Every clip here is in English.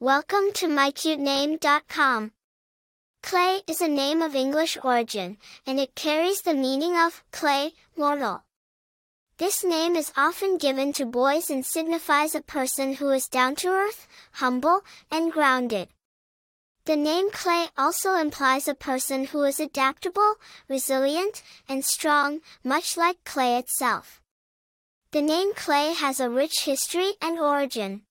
Welcome to mycutename.com. Clay is a name of English origin, and it carries the meaning of clay, mortal. This name is often given to boys and signifies a person who is down to earth, humble, and grounded. The name Clay also implies a person who is adaptable, resilient, and strong, much like clay itself. The name Clay has a rich history and origin.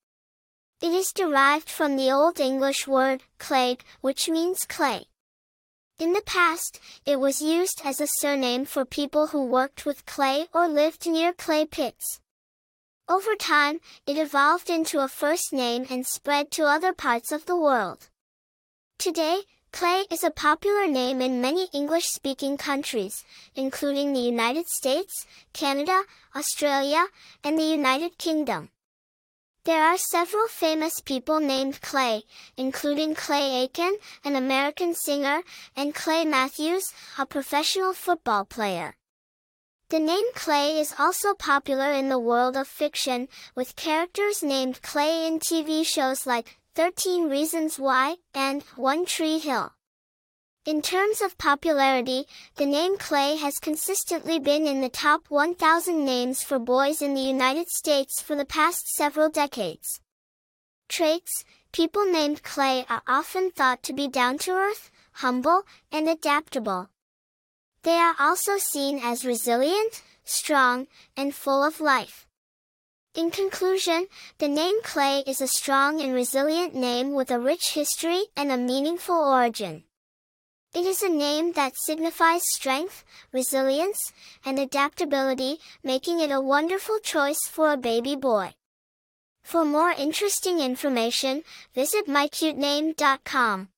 It is derived from the Old English word, claig, which means clay. In the past, it was used as a surname for people who worked with clay or lived near clay pits. Over time, it evolved into a first name and spread to other parts of the world. Today, Clay is a popular name in many English-speaking countries, including the United States, Canada, Australia, and the United Kingdom. There are several famous people named Clay, including Clay Aiken, an American singer, and Clay Matthews, a professional football player. The name Clay is also popular in the world of fiction, with characters named Clay in TV shows like 13 Reasons Why and One Tree Hill. In terms of popularity, the name Clay has consistently been in the top 1,000 names for boys in the United States for the past several decades. Traits, people named Clay are often thought to be down to earth, humble, and adaptable. They are also seen as resilient, strong, and full of life. In conclusion, the name Clay is a strong and resilient name with a rich history and a meaningful origin. It is a name that signifies strength, resilience, and adaptability, making it a wonderful choice for a baby boy. For more interesting information, visit mycutename.com.